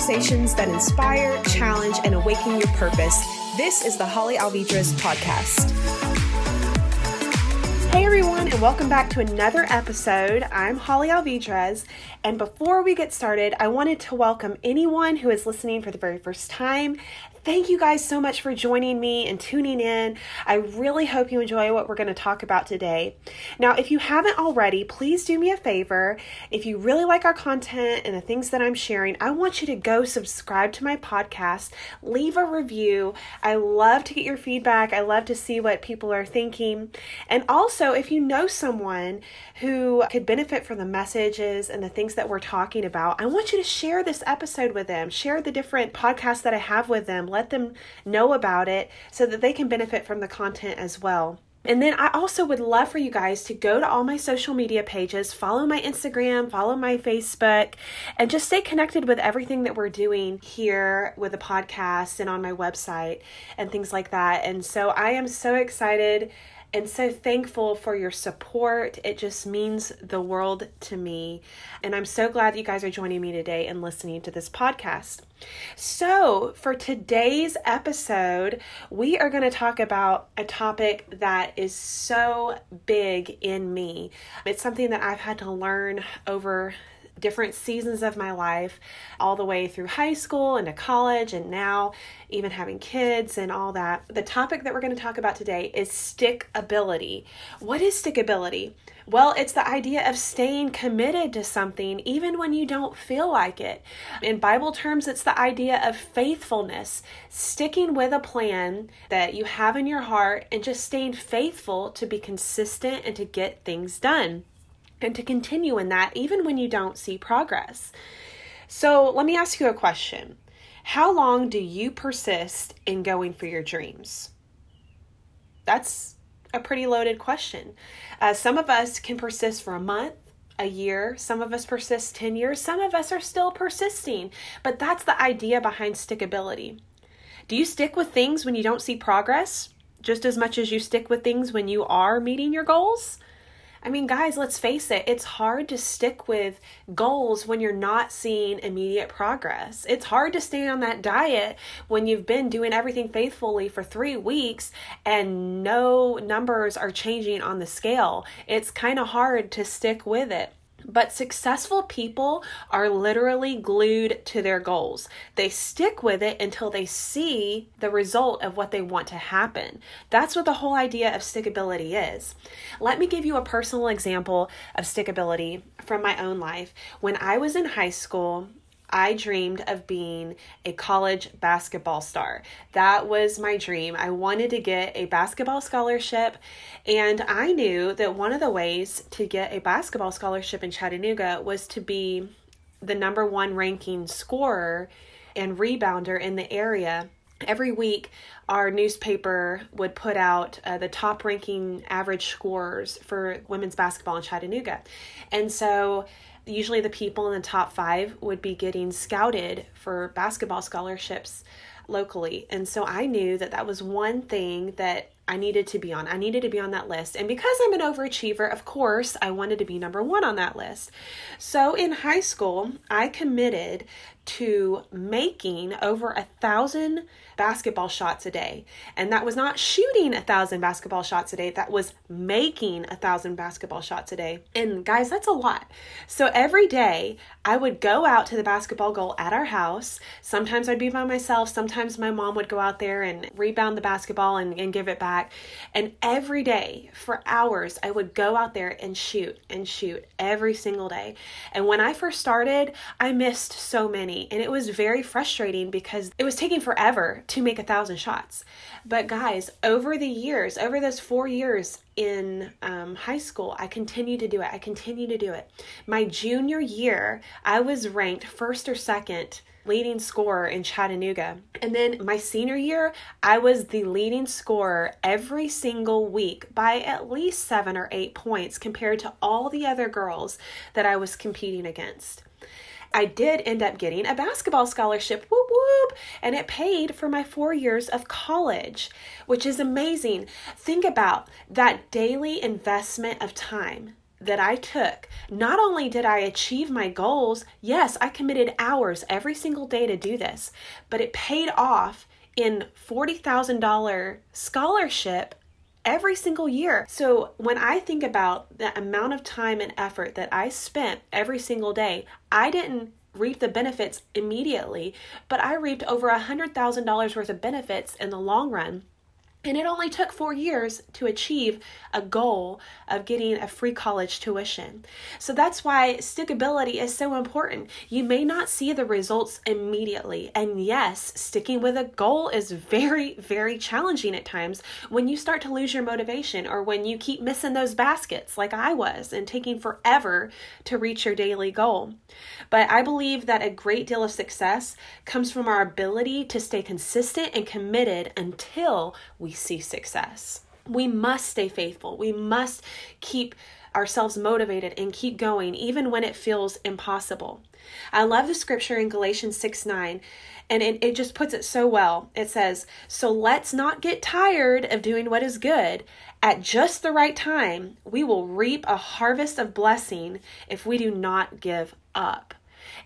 conversations that inspire, challenge, and awaken your purpose. This is the Holly Alvidrez podcast. Hey everyone, and welcome back to another episode. I'm Holly Alvidrez, and before we get started, I wanted to welcome anyone who is listening for the very first time Thank you guys so much for joining me and tuning in. I really hope you enjoy what we're going to talk about today. Now, if you haven't already, please do me a favor. If you really like our content and the things that I'm sharing, I want you to go subscribe to my podcast, leave a review. I love to get your feedback. I love to see what people are thinking. And also, if you know someone who could benefit from the messages and the things that we're talking about, I want you to share this episode with them. Share the different podcasts that I have with them let them know about it so that they can benefit from the content as well. And then I also would love for you guys to go to all my social media pages, follow my Instagram, follow my Facebook, and just stay connected with everything that we're doing here with the podcast and on my website and things like that. And so I am so excited and so thankful for your support. It just means the world to me. And I'm so glad that you guys are joining me today and listening to this podcast. So, for today's episode, we are going to talk about a topic that is so big in me. It's something that I've had to learn over different seasons of my life, all the way through high school into college, and now even having kids and all that. The topic that we're going to talk about today is stickability. What is stickability? Well, it's the idea of staying committed to something even when you don't feel like it. In Bible terms, it's the idea of faithfulness, sticking with a plan that you have in your heart and just staying faithful to be consistent and to get things done and to continue in that even when you don't see progress. So, let me ask you a question How long do you persist in going for your dreams? That's a pretty loaded question. Uh, some of us can persist for a month, a year. Some of us persist 10 years. Some of us are still persisting. But that's the idea behind stickability. Do you stick with things when you don't see progress just as much as you stick with things when you are meeting your goals? I mean, guys, let's face it, it's hard to stick with goals when you're not seeing immediate progress. It's hard to stay on that diet when you've been doing everything faithfully for three weeks and no numbers are changing on the scale. It's kind of hard to stick with it. But successful people are literally glued to their goals. They stick with it until they see the result of what they want to happen. That's what the whole idea of stickability is. Let me give you a personal example of stickability from my own life. When I was in high school, I dreamed of being a college basketball star. That was my dream. I wanted to get a basketball scholarship, and I knew that one of the ways to get a basketball scholarship in Chattanooga was to be the number one ranking scorer and rebounder in the area. Every week, our newspaper would put out uh, the top ranking average scores for women's basketball in Chattanooga. And so usually the people in the top five would be getting scouted for basketball scholarships locally. And so I knew that that was one thing that I needed to be on. I needed to be on that list. And because I'm an overachiever, of course, I wanted to be number one on that list. So in high school, I committed to making over a thousand basketball shots a day. And that was not shooting a thousand basketball shots a day, that was making a thousand basketball shots a day. And guys, that's a lot. So every day I would go out to the basketball goal at our house. Sometimes I'd be by myself, sometimes my mom would go out there and rebound the basketball and, and give it back. And every day for hours, I would go out there and shoot and shoot every single day. And when I first started, I missed so many. And it was very frustrating because it was taking forever to make a thousand shots. But guys, over the years, over those four years in um, high school, I continued to do it. I continued to do it. My junior year, I was ranked first or second leading scorer in Chattanooga. And then my senior year, I was the leading scorer every single week by at least seven or eight points compared to all the other girls that I was competing against. I did end up getting a basketball scholarship, whoop whoop, and it paid for my four years of college, which is amazing. Think about that daily investment of time that I took, not only did I achieve my goals, yes, I committed hours every single day to do this, but it paid off in $40,000 scholarship every single year. So when I think about the amount of time and effort that I spent every single day, I didn't reap the benefits immediately, but I reaped over a $100,000 worth of benefits in the long run and it only took four years to achieve a goal of getting a free college tuition. So that's why stickability is so important. You may not see the results immediately. And yes, sticking with a goal is very, very challenging at times when you start to lose your motivation or when you keep missing those baskets, like I was, and taking forever to reach your daily goal. But I believe that a great deal of success comes from our ability to stay consistent and committed until we we see success. We must stay faithful. We must keep ourselves motivated and keep going even when it feels impossible. I love the scripture in Galatians 6 9, and it, it just puts it so well. It says, So let's not get tired of doing what is good. At just the right time, we will reap a harvest of blessing if we do not give up.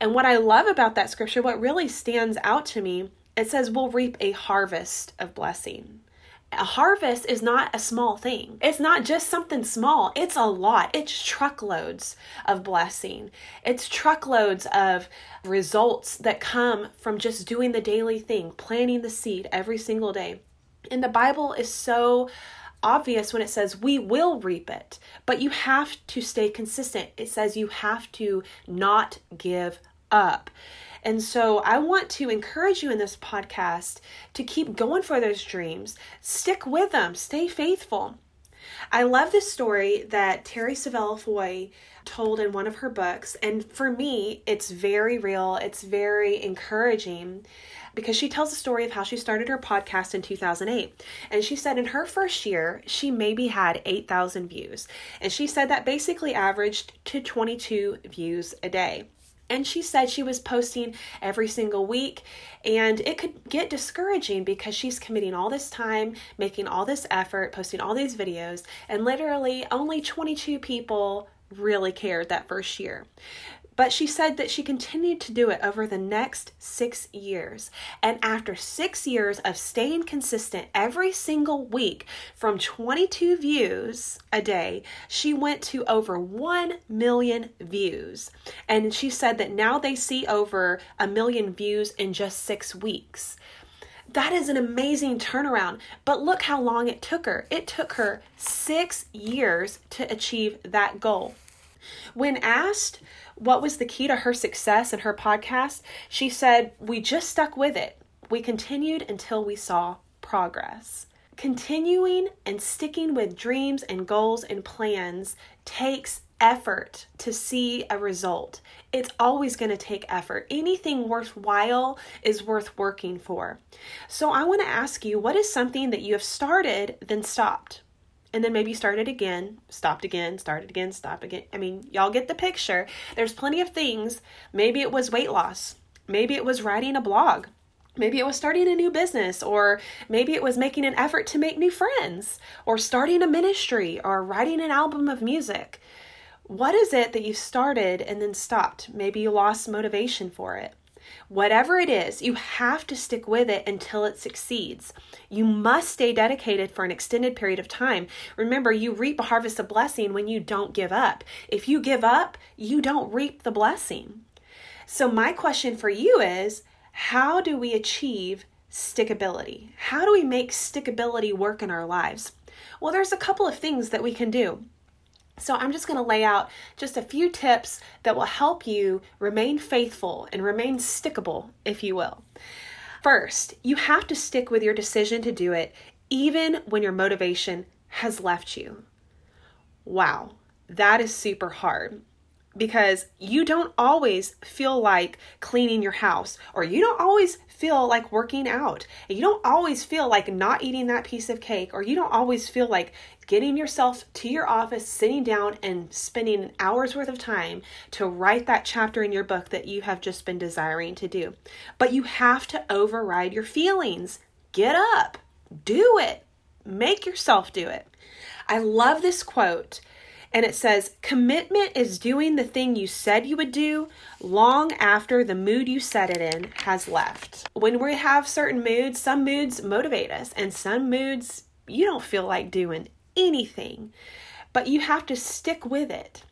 And what I love about that scripture, what really stands out to me, it says we'll reap a harvest of blessing a harvest is not a small thing. It's not just something small, it's a lot. It's truckloads of blessing. It's truckloads of results that come from just doing the daily thing, planting the seed every single day. And the Bible is so obvious when it says we will reap it, but you have to stay consistent. It says you have to not give up. And so I want to encourage you in this podcast to keep going for those dreams, stick with them, stay faithful. I love this story that Terry Savelle Foy told in one of her books. And for me, it's very real, it's very encouraging because she tells the story of how she started her podcast in 2008. And she said in her first year, she maybe had 8,000 views. And she said that basically averaged to 22 views a day. And she said she was posting every single week, and it could get discouraging because she's committing all this time, making all this effort, posting all these videos, and literally only 22 people really cared that first year. But she said that she continued to do it over the next six years. And after six years of staying consistent every single week from 22 views a day, she went to over 1 million views. And she said that now they see over a million views in just six weeks. That is an amazing turnaround. But look how long it took her. It took her six years to achieve that goal. When asked what was the key to her success in her podcast, she said, We just stuck with it. We continued until we saw progress. Continuing and sticking with dreams and goals and plans takes effort to see a result. It's always going to take effort. Anything worthwhile is worth working for. So I want to ask you what is something that you have started, then stopped? And then maybe started again, stopped again, started again, stopped again. I mean, y'all get the picture. There's plenty of things. Maybe it was weight loss. Maybe it was writing a blog. Maybe it was starting a new business, or maybe it was making an effort to make new friends, or starting a ministry, or writing an album of music. What is it that you started and then stopped? Maybe you lost motivation for it. Whatever it is, you have to stick with it until it succeeds. You must stay dedicated for an extended period of time. Remember, you reap a harvest of blessing when you don't give up. If you give up, you don't reap the blessing. So, my question for you is how do we achieve stickability? How do we make stickability work in our lives? Well, there's a couple of things that we can do. So, I'm just going to lay out just a few tips that will help you remain faithful and remain stickable, if you will. First, you have to stick with your decision to do it even when your motivation has left you. Wow, that is super hard because you don't always feel like cleaning your house or you don't always feel like working out. You don't always feel like not eating that piece of cake or you don't always feel like getting yourself to your office, sitting down and spending an hour's worth of time to write that chapter in your book that you have just been desiring to do. But you have to override your feelings. Get up. Do it. Make yourself do it. I love this quote And it says, Commitment is doing the thing you said you would do long after the mood you set it in has left. When we have certain moods, some moods motivate us, and some moods you don't feel like doing anything, but you have to stick with it.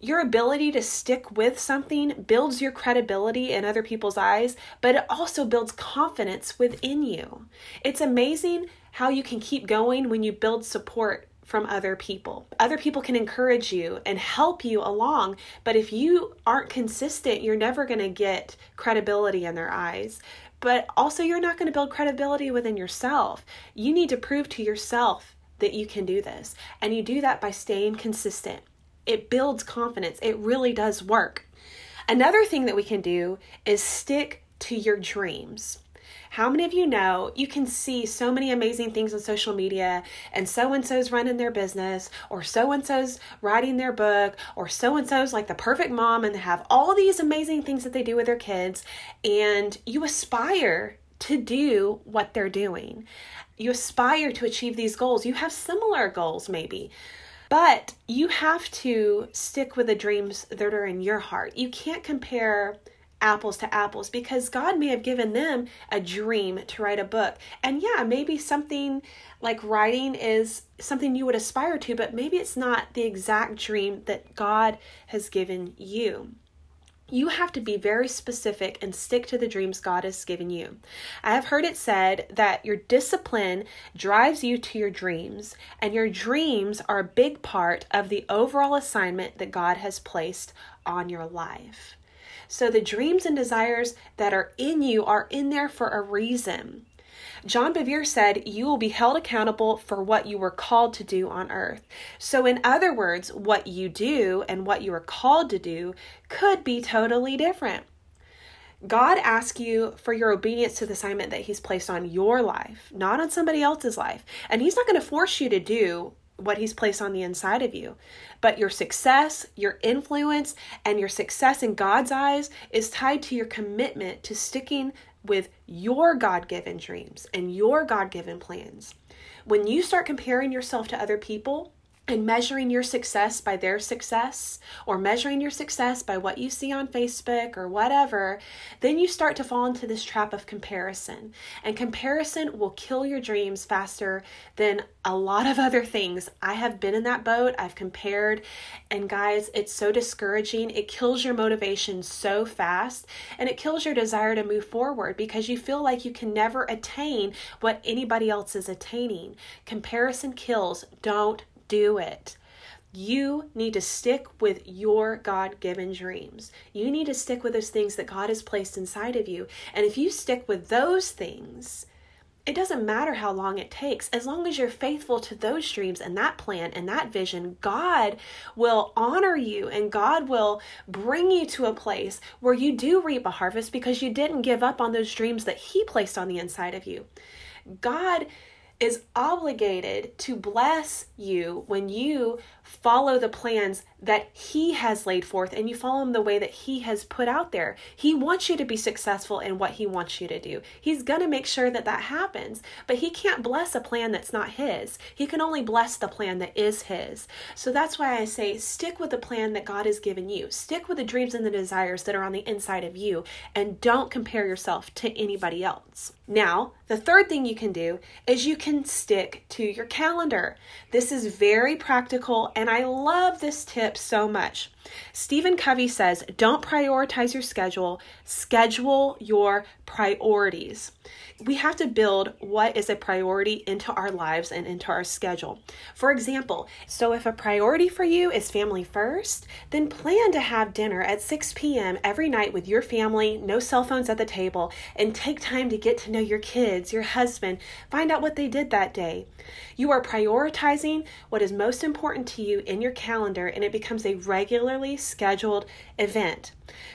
Your ability to stick with something builds your credibility in other people's eyes, but it also builds confidence within you. It's amazing how you can keep going when you build support from other people. Other people can encourage you and help you along, but if you aren't consistent, you're never going to get credibility in their eyes. But also, you're not going to build credibility within yourself. You need to prove to yourself that you can do this, and you do that by staying consistent it builds confidence. It really does work. Another thing that we can do is stick to your dreams. How many of you know you can see so many amazing things on social media, and so and so's running their business, or so and so's writing their book, or so and so's like the perfect mom, and they have all these amazing things that they do with their kids, and you aspire to do what they're doing. You aspire to achieve these goals. You have similar goals, maybe. But you have to stick with the dreams that are in your heart. You can't compare apples to apples because God may have given them a dream to write a book. And yeah, maybe something like writing is something you would aspire to, but maybe it's not the exact dream that God has given you you have to be very specific and stick to the dreams God has given you. I have heard it said that your discipline drives you to your dreams, and your dreams are a big part of the overall assignment that God has placed on your life. So, the dreams and desires that are in you are in there for a reason. John Bevere said, You will be held accountable for what you were called to do on earth. So, in other words, what you do and what you are called to do could be totally different. God asks you for your obedience to the assignment that He's placed on your life, not on somebody else's life. And He's not going to force you to do what He's placed on the inside of you. But your success, your influence, and your success in God's eyes is tied to your commitment to sticking with your God given dreams and your God given plans. When you start comparing yourself to other people, and measuring your success by their success or measuring your success by what you see on Facebook or whatever, then you start to fall into this trap of comparison. And comparison will kill your dreams faster than a lot of other things. I have been in that boat, I've compared, and guys, it's so discouraging. It kills your motivation so fast and it kills your desire to move forward because you feel like you can never attain what anybody else is attaining. Comparison kills. Don't do it. You need to stick with your God given dreams. You need to stick with those things that God has placed inside of you. And if you stick with those things, it doesn't matter how long it takes. As long as you're faithful to those dreams and that plan and that vision, God will honor you and God will bring you to a place where you do reap a harvest because you didn't give up on those dreams that He placed on the inside of you. God is obligated to bless you when you follow the plans that He has laid forth and you follow them the way that He has put out there. He wants you to be successful in what He wants you to do. He's going to make sure that that happens, but He can't bless a plan that's not His. He can only bless the plan that is His. So that's why I say stick with the plan that God has given you, stick with the dreams and the desires that are on the inside of you, and don't compare yourself to anybody else. Now, the third thing you can do is you can stick to your calendar. This is very practical, and I love this tip so much. Stephen Covey says, Don't prioritize your schedule, schedule your priorities. We have to build what is a priority into our lives and into our schedule. For example, so if a priority for you is family first, then plan to have dinner at 6 p.m. every night with your family, no cell phones at the table, and take time to get to know your kids, your husband, find out what they did that day. You are prioritizing what is most important to you in your calendar, and it becomes a regularly scheduled event.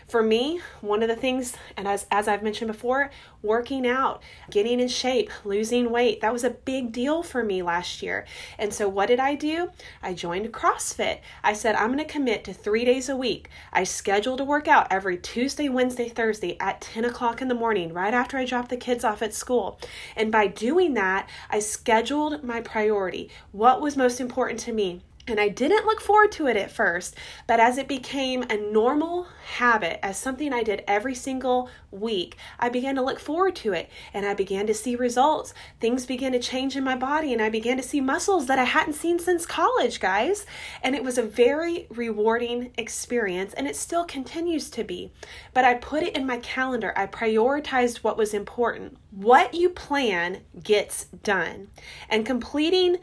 For me, one of the things, and as, as I've mentioned before, working out, getting in shape, losing weight, that was a big deal for me last year. And so, what did I do? I joined CrossFit. I said, I'm going to commit to three days a week. I scheduled a workout every Tuesday, Wednesday, Thursday at 10 o'clock in the morning, right after I drop the kids off at school. And by doing that, I scheduled my priority. What was most important to me? And I didn't look forward to it at first, but as it became a normal habit, as something I did every single week, I began to look forward to it and I began to see results. Things began to change in my body and I began to see muscles that I hadn't seen since college, guys. And it was a very rewarding experience and it still continues to be. But I put it in my calendar, I prioritized what was important. What you plan gets done. And completing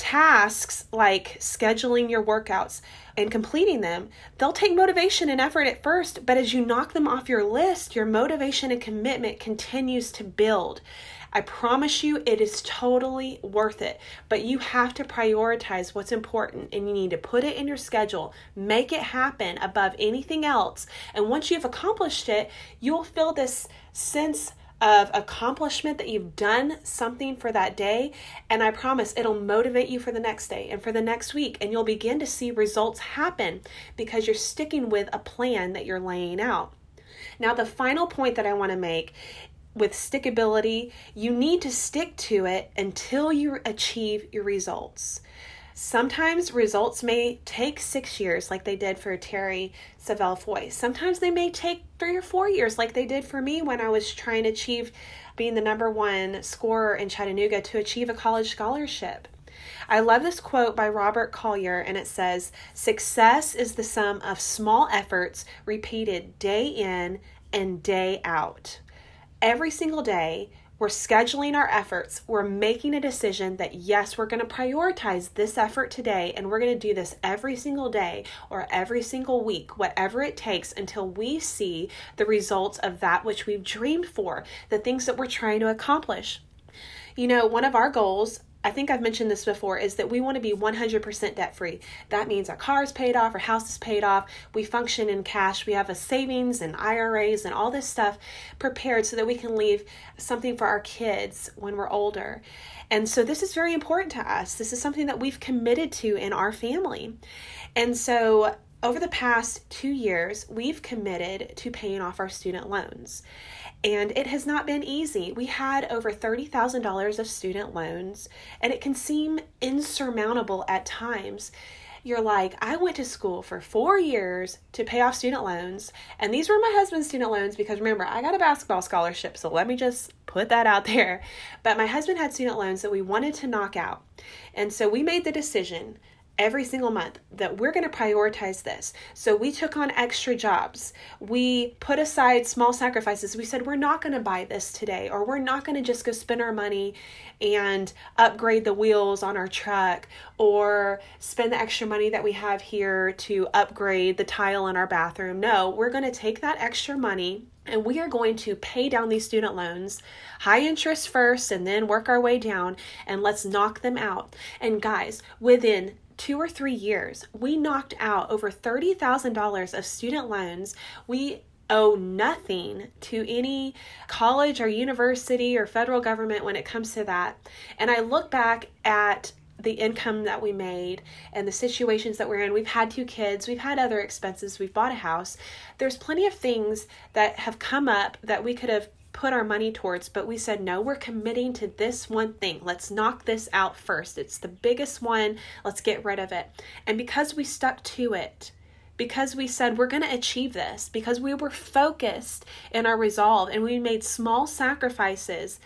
tasks like scheduling your workouts and completing them, they'll take motivation and effort at first, but as you knock them off your list, your motivation and commitment continues to build. I promise you it is totally worth it, but you have to prioritize what's important and you need to put it in your schedule, make it happen above anything else. And once you've accomplished it, you'll feel this sense of accomplishment that you've done something for that day. And I promise it'll motivate you for the next day and for the next week. And you'll begin to see results happen because you're sticking with a plan that you're laying out. Now, the final point that I want to make with stickability, you need to stick to it until you achieve your results. Sometimes results may take six years, like they did for Terry Savelle Foy. Sometimes they may take three or four years, like they did for me when I was trying to achieve being the number one scorer in Chattanooga to achieve a college scholarship. I love this quote by Robert Collier, and it says Success is the sum of small efforts repeated day in and day out. Every single day, we're scheduling our efforts. We're making a decision that, yes, we're going to prioritize this effort today and we're going to do this every single day or every single week, whatever it takes until we see the results of that which we've dreamed for, the things that we're trying to accomplish. You know, one of our goals I think I've mentioned this before is that we want to be 100% debt free. That means our car is paid off, our house is paid off, we function in cash, we have a savings and IRAs and all this stuff prepared so that we can leave something for our kids when we're older. And so this is very important to us. This is something that we've committed to in our family. And so over the past two years, we've committed to paying off our student loans and it has not been easy. We had over $30,000 of student loans, and it can seem insurmountable at times. You're like, I went to school for four years to pay off student loans, and these were my husband's student loans because remember, I got a basketball scholarship, so let me just put that out there. But my husband had student loans that we wanted to knock out, and so we made the decision every single month that we're going to prioritize this. So we took on extra jobs. We put aside small sacrifices. We said, we're not going to buy this today, or we're not going to just go spend our money and upgrade the wheels on our truck, or spend the extra money that we have here to upgrade the tile in our bathroom. No, we're going to take that extra money and we are going to pay down these student loans high interest first and then work our way down and let's knock them out. And guys, within two or three years, we knocked out over $30,000 of student loans. We owe nothing to any college or university or federal government when it comes to that. And I look back at the income that we made and the situations that we're in. We've had two kids, we've had other expenses, we've bought a house. There's plenty of things that have come up that we could have put our money towards, but we said, no, we're committing to this one thing. Let's knock this out first. It's the biggest one. Let's get rid of it. And because we stuck to it, because we said we're going to achieve this, because we were focused in our resolve and we made small sacrifices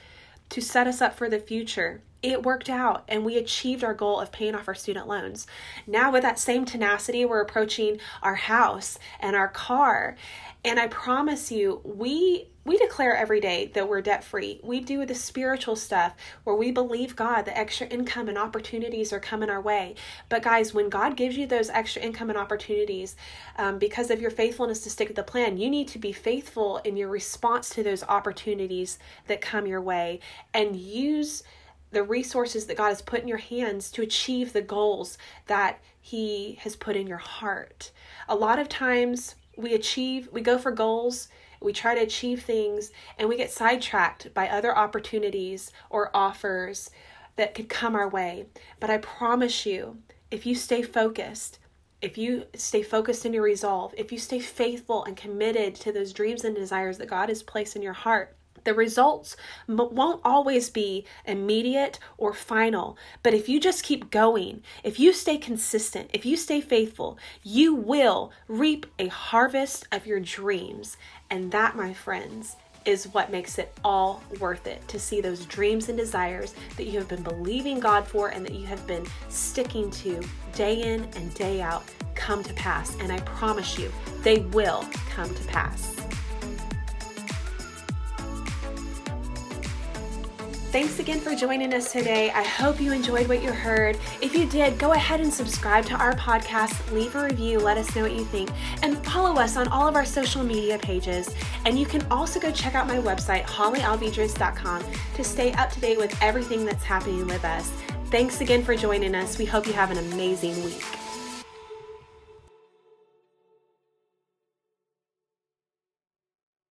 to set us up for the future, it worked out and we achieved our goal of paying off our student loans. Now, with that same tenacity, we're approaching our house and our car. And I promise you, we we declare every day that we're debt free. We do the spiritual stuff where we believe God, the extra income and opportunities are coming our way. But guys, when God gives you those extra income and opportunities, um, because of your faithfulness to stick to the plan, you need to be faithful in your response to those opportunities that come your way and use the resources that God has put in your hands to achieve the goals that He has put in your heart. A lot of times we achieve, we go for goals, we try to achieve things, and we get sidetracked by other opportunities or offers that could come our way. But I promise you, if you stay focused, if you stay focused in your resolve, if you stay faithful and committed to those dreams and desires that God has placed in your heart, The results won't always be immediate or final, but if you just keep going, if you stay consistent, if you stay faithful, you will reap a harvest of your dreams. And that, my friends, is what makes it all worth it to see those dreams and desires that you have been believing God for and that you have been sticking to day in and day out come to pass. And I promise you, they will come to pass. Thanks again for joining us today. I hope you enjoyed what you heard. If you did, go ahead and subscribe to our podcast, leave a review, let us know what you think, and follow us on all of our social media pages. And you can also go check out my website, hollyalvidrez.com, to stay up to date with everything that's happening with us. Thanks again for joining us. We hope you have an amazing week.